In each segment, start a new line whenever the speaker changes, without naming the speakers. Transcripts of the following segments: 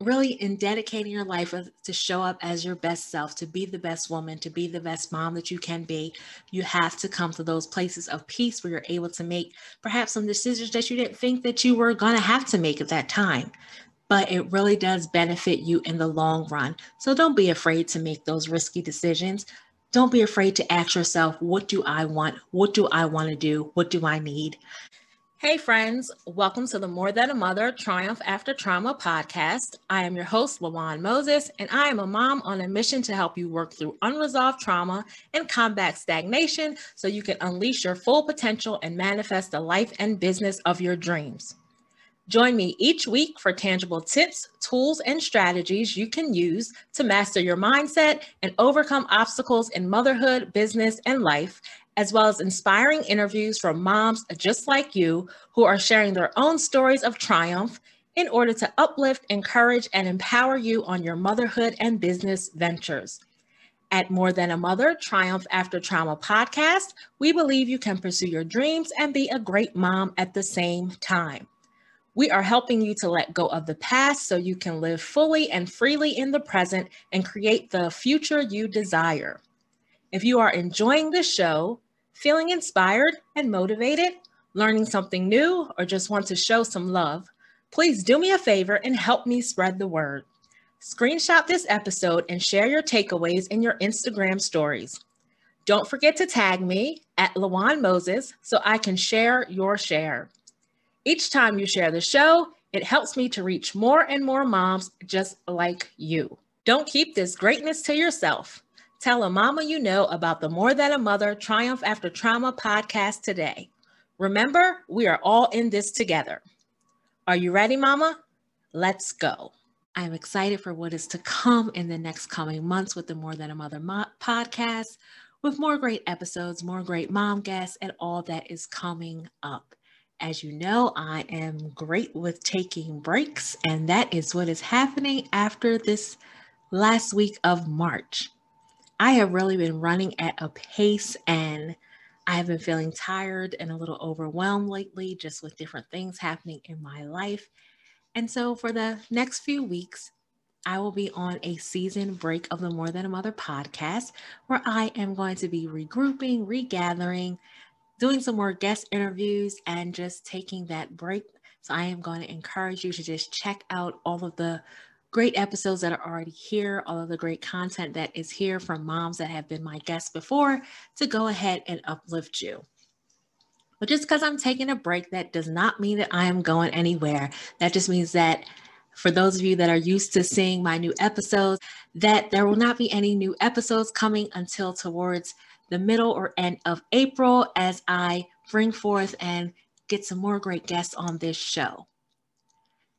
really in dedicating your life to show up as your best self, to be the best woman, to be the best mom that you can be, you have to come to those places of peace where you're able to make perhaps some decisions that you didn't think that you were going to have to make at that time. But it really does benefit you in the long run. So don't be afraid to make those risky decisions. Don't be afraid to ask yourself, what do I want? What do I want to do? What do I need? Hey, friends, welcome to the More Than a Mother Triumph After Trauma podcast. I am your host, Lawan Moses, and I am a mom on a mission to help you work through unresolved trauma and combat stagnation so you can unleash your full potential and manifest the life and business of your dreams. Join me each week for tangible tips, tools, and strategies you can use to master your mindset and overcome obstacles in motherhood, business, and life as well as inspiring interviews from moms just like you who are sharing their own stories of triumph in order to uplift, encourage, and empower you on your motherhood and business ventures. At More Than a Mother Triumph After Trauma podcast, we believe you can pursue your dreams and be a great mom at the same time. We are helping you to let go of the past so you can live fully and freely in the present and create the future you desire. If you are enjoying this show, feeling inspired and motivated, learning something new, or just want to show some love, please do me a favor and help me spread the word. Screenshot this episode and share your takeaways in your Instagram stories. Don't forget to tag me at Lawan Moses so I can share your share. Each time you share the show, it helps me to reach more and more moms just like you. Don't keep this greatness to yourself. Tell a mama you know about the More Than a Mother Triumph After Trauma podcast today. Remember, we are all in this together. Are you ready, mama? Let's go. I'm excited for what is to come in the next coming months with the More Than a Mother mo- podcast, with more great episodes, more great mom guests, and all that is coming up. As you know, I am great with taking breaks, and that is what is happening after this last week of March. I have really been running at a pace and I have been feeling tired and a little overwhelmed lately, just with different things happening in my life. And so, for the next few weeks, I will be on a season break of the More Than a Mother podcast where I am going to be regrouping, regathering, doing some more guest interviews, and just taking that break. So, I am going to encourage you to just check out all of the great episodes that are already here, all of the great content that is here from moms that have been my guests before to go ahead and uplift you. But just because I'm taking a break, that does not mean that I am going anywhere. That just means that for those of you that are used to seeing my new episodes, that there will not be any new episodes coming until towards the middle or end of April as I bring forth and get some more great guests on this show.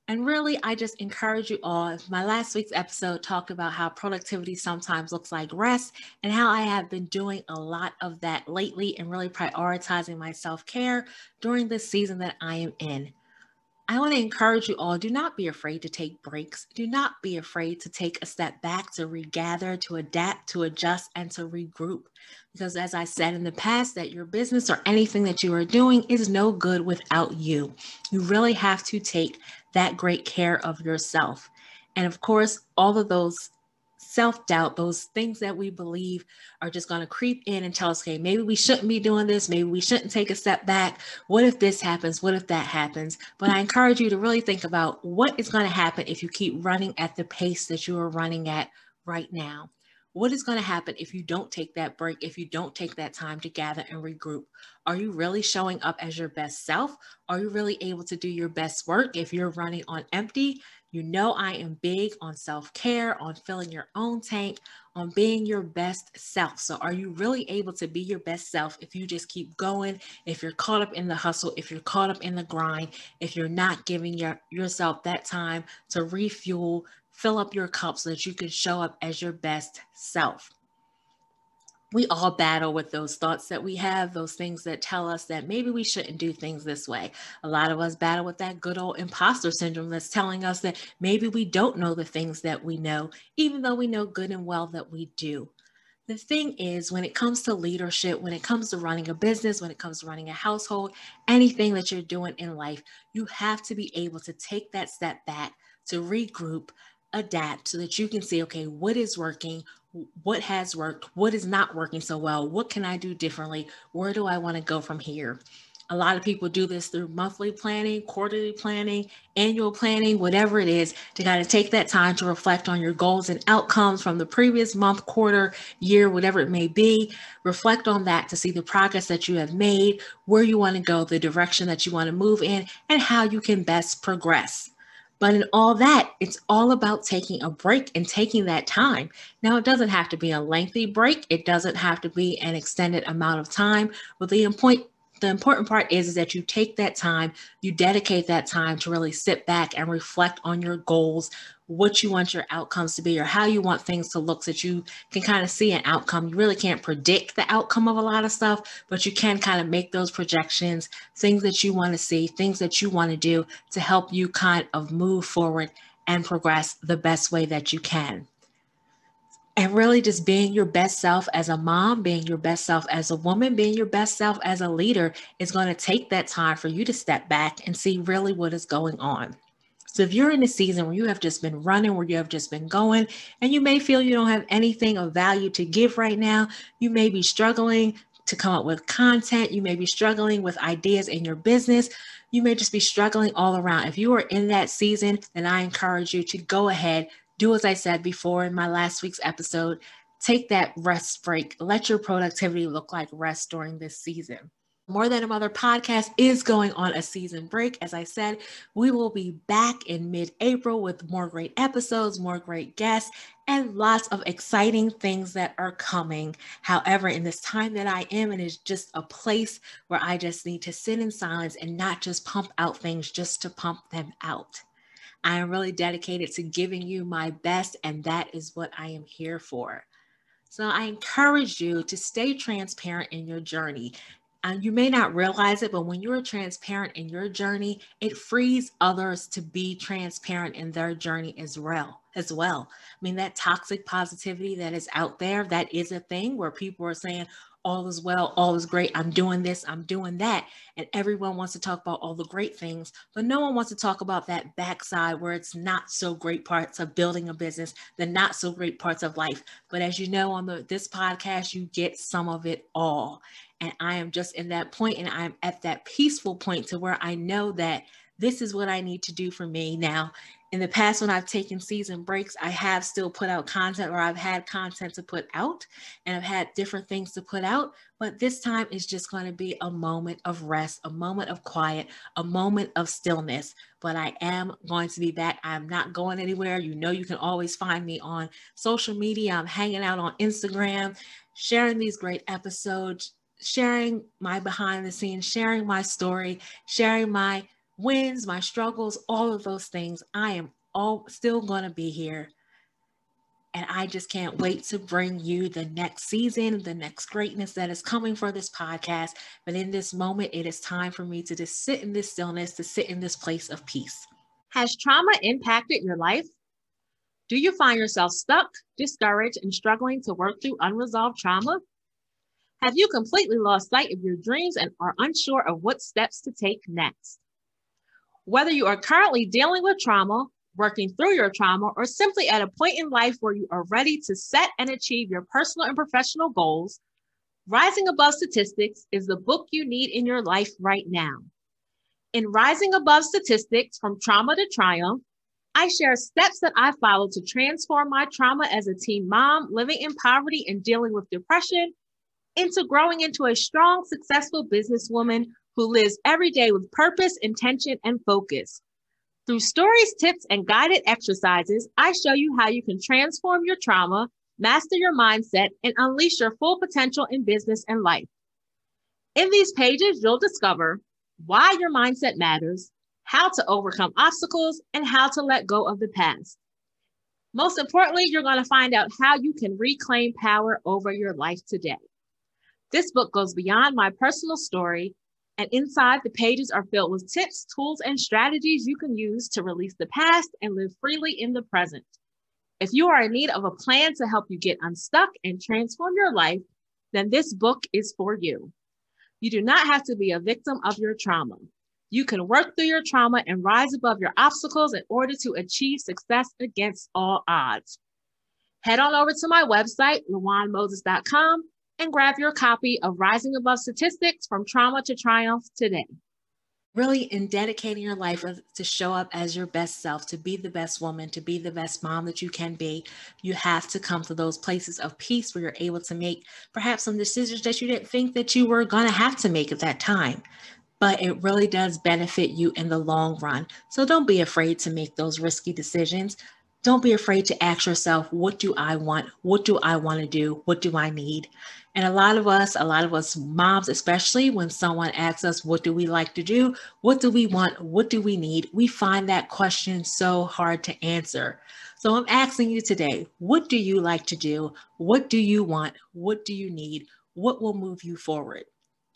And really, I just encourage you all. My last week's episode talked about how productivity sometimes looks like rest and how I have been doing a lot of that lately and really prioritizing my self care during this season that I am in. I want to encourage you all do not be afraid to take breaks. Do not be afraid to take a step back, to regather, to adapt, to adjust, and to regroup. Because as I said in the past, that your business or anything that you are doing is no good without you. You really have to take that great care of yourself. And of course, all of those self doubt, those things that we believe are just going to creep in and tell us, okay, maybe we shouldn't be doing this. Maybe we shouldn't take a step back. What if this happens? What if that happens? But I encourage you to really think about what is going to happen if you keep running at the pace that you are running at right now. What is going to happen if you don't take that break, if you don't take that time to gather and regroup? Are you really showing up as your best self? Are you really able to do your best work if you're running on empty? You know, I am big on self care, on filling your own tank, on being your best self. So, are you really able to be your best self if you just keep going? If you're caught up in the hustle, if you're caught up in the grind, if you're not giving your, yourself that time to refuel, fill up your cup so that you can show up as your best self. We all battle with those thoughts that we have, those things that tell us that maybe we shouldn't do things this way. A lot of us battle with that good old imposter syndrome that's telling us that maybe we don't know the things that we know, even though we know good and well that we do. The thing is, when it comes to leadership, when it comes to running a business, when it comes to running a household, anything that you're doing in life, you have to be able to take that step back to regroup, adapt so that you can see, okay, what is working? What has worked? What is not working so well? What can I do differently? Where do I want to go from here? A lot of people do this through monthly planning, quarterly planning, annual planning, whatever it is, to kind of take that time to reflect on your goals and outcomes from the previous month, quarter, year, whatever it may be. Reflect on that to see the progress that you have made, where you want to go, the direction that you want to move in, and how you can best progress. But in all that, it's all about taking a break and taking that time. Now, it doesn't have to be a lengthy break, it doesn't have to be an extended amount of time. But the point the important part is, is that you take that time, you dedicate that time to really sit back and reflect on your goals, what you want your outcomes to be, or how you want things to look so that you can kind of see an outcome. You really can't predict the outcome of a lot of stuff, but you can kind of make those projections, things that you want to see, things that you want to do to help you kind of move forward and progress the best way that you can and really just being your best self as a mom, being your best self as a woman, being your best self as a leader is going to take that time for you to step back and see really what is going on. So if you're in a season where you have just been running, where you have just been going, and you may feel you don't have anything of value to give right now, you may be struggling to come up with content, you may be struggling with ideas in your business, you may just be struggling all around. If you are in that season, then I encourage you to go ahead, do as I said before in my last week's episode. Take that rest break. Let your productivity look like rest during this season. More Than a Mother podcast is going on a season break. As I said, we will be back in mid April with more great episodes, more great guests, and lots of exciting things that are coming. However, in this time that I am, it is just a place where I just need to sit in silence and not just pump out things just to pump them out. I am really dedicated to giving you my best, and that is what I am here for. So I encourage you to stay transparent in your journey. And you may not realize it, but when you are transparent in your journey, it frees others to be transparent in their journey as well. As well. I mean, that toxic positivity that is out there, that is a thing where people are saying, all is well, all is great. I'm doing this, I'm doing that. And everyone wants to talk about all the great things, but no one wants to talk about that backside where it's not so great parts of building a business, the not so great parts of life. But as you know on the this podcast, you get some of it all. And I am just in that point and I'm at that peaceful point to where I know that this is what I need to do for me now in the past when i've taken season breaks i have still put out content or i've had content to put out and i've had different things to put out but this time is just going to be a moment of rest a moment of quiet a moment of stillness. But i am going to be back. I'm not going anywhere. You know you can always find me on social media. I'm hanging out on instagram sharing these great episodes sharing my behind the scenes sharing my story sharing my wins, my struggles, all of those things, I am all still going to be here. And I just can't wait to bring you the next season, the next greatness that is coming for this podcast. But in this moment, it is time for me to just sit in this stillness, to sit in this place of peace.
Has trauma impacted your life? Do you find yourself stuck, discouraged, and struggling to work through unresolved trauma? Have you completely lost sight of your dreams and are unsure of what steps to take next? Whether you are currently dealing with trauma, working through your trauma, or simply at a point in life where you are ready to set and achieve your personal and professional goals, Rising Above Statistics is the book you need in your life right now. In Rising Above Statistics From Trauma to Triumph, I share steps that I followed to transform my trauma as a teen mom living in poverty and dealing with depression into growing into a strong, successful businesswoman who lives every day with purpose, intention, and focus. Through stories, tips, and guided exercises, I show you how you can transform your trauma, master your mindset, and unleash your full potential in business and life. In these pages, you'll discover why your mindset matters, how to overcome obstacles, and how to let go of the past. Most importantly, you're going to find out how you can reclaim power over your life today. This book goes beyond my personal story and inside, the pages are filled with tips, tools, and strategies you can use to release the past and live freely in the present. If you are in need of a plan to help you get unstuck and transform your life, then this book is for you. You do not have to be a victim of your trauma. You can work through your trauma and rise above your obstacles in order to achieve success against all odds. Head on over to my website, lawanmoses.com, and grab your copy of Rising Above Statistics from Trauma to Triumph today
really in dedicating your life to show up as your best self, to be the best woman, to be the best mom that you can be, you have to come to those places of peace where you're able to make perhaps some decisions that you didn't think that you were going to have to make at that time. But it really does benefit you in the long run. So don't be afraid to make those risky decisions. Don't be afraid to ask yourself, what do I want? What do I want to do? What do I need? And a lot of us, a lot of us moms, especially when someone asks us, What do we like to do? What do we want? What do we need? We find that question so hard to answer. So I'm asking you today, what do you like to do? What do you want? What do you need? What will move you forward?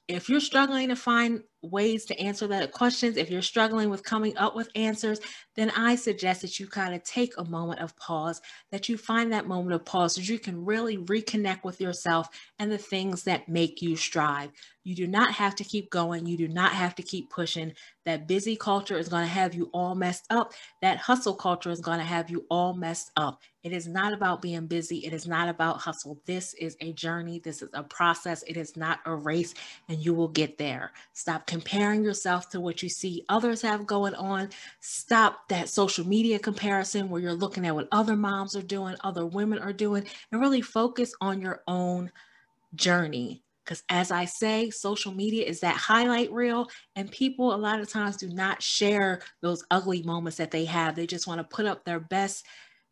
If you're struggling to find ways to answer that uh, questions, if you're struggling with coming up with answers, then I suggest that you kind of take a moment of pause, that you find that moment of pause so you can really reconnect with yourself and the things that make you strive. You do not have to keep going. You do not have to keep pushing. That busy culture is going to have you all messed up. That hustle culture is going to have you all messed up. It is not about being busy. It is not about hustle. This is a journey. This is a process. It is not a race, and you will get there. Stop comparing yourself to what you see others have going on. Stop that social media comparison where you're looking at what other moms are doing, other women are doing, and really focus on your own journey. Because as I say, social media is that highlight reel, and people a lot of times do not share those ugly moments that they have. They just want to put up their best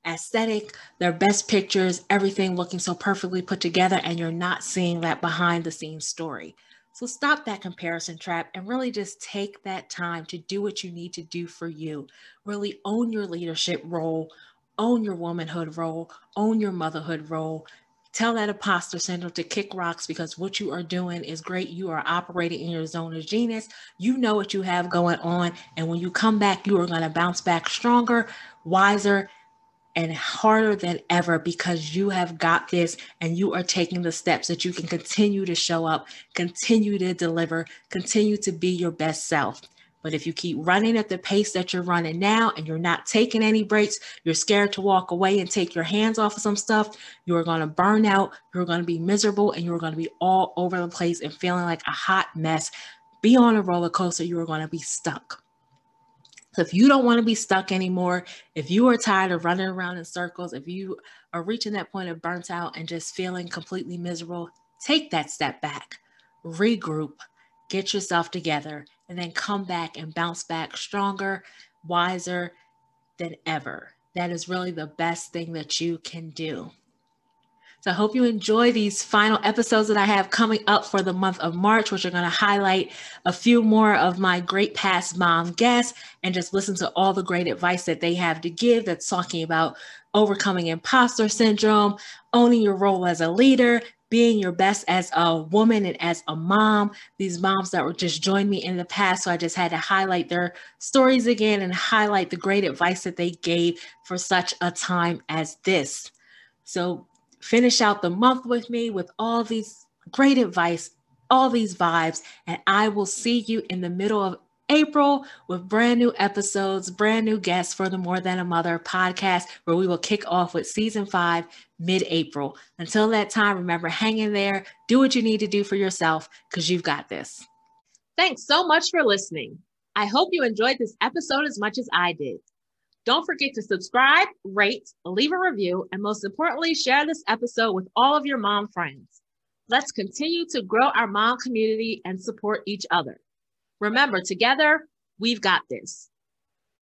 aesthetic, their best pictures, everything looking so perfectly put together, and you're not seeing that behind the scenes story. So stop that comparison trap and really just take that time to do what you need to do for you. Really own your leadership role, own your womanhood role, own your motherhood role. Tell that imposter syndrome to kick rocks because what you are doing is great. You are operating in your zone of genius. You know what you have going on. And when you come back, you are going to bounce back stronger, wiser, and harder than ever because you have got this and you are taking the steps that you can continue to show up, continue to deliver, continue to be your best self. But if you keep running at the pace that you're running now and you're not taking any breaks, you're scared to walk away and take your hands off of some stuff, you're going to burn out, you're going to be miserable, and you're going to be all over the place and feeling like a hot mess. Be on a roller coaster, you're going to be stuck. So if you don't want to be stuck anymore, if you are tired of running around in circles, if you are reaching that point of burnt out and just feeling completely miserable, take that step back, regroup, get yourself together, and then come back and bounce back stronger, wiser than ever. That is really the best thing that you can do. So I hope you enjoy these final episodes that I have coming up for the month of March, which are going to highlight a few more of my great past mom guests and just listen to all the great advice that they have to give that's talking about overcoming imposter syndrome, owning your role as a leader, being your best as a woman and as a mom. These moms that were just joined me in the past. So I just had to highlight their stories again and highlight the great advice that they gave for such a time as this. So finish out the month with me with all these great advice, all these vibes, and I will see you in the middle of April with brand new episodes, brand new guests for the More Than a Mother podcast, where we will kick off with season five mid April. Until that time, remember, hang in there, do what you need to do for yourself because you've got this.
Thanks so much for listening. I hope you enjoyed this episode as much as I did. Don't forget to subscribe, rate, leave a review, and most importantly, share this episode with all of your mom friends. Let's continue to grow our mom community and support each other. Remember, together, we've got this.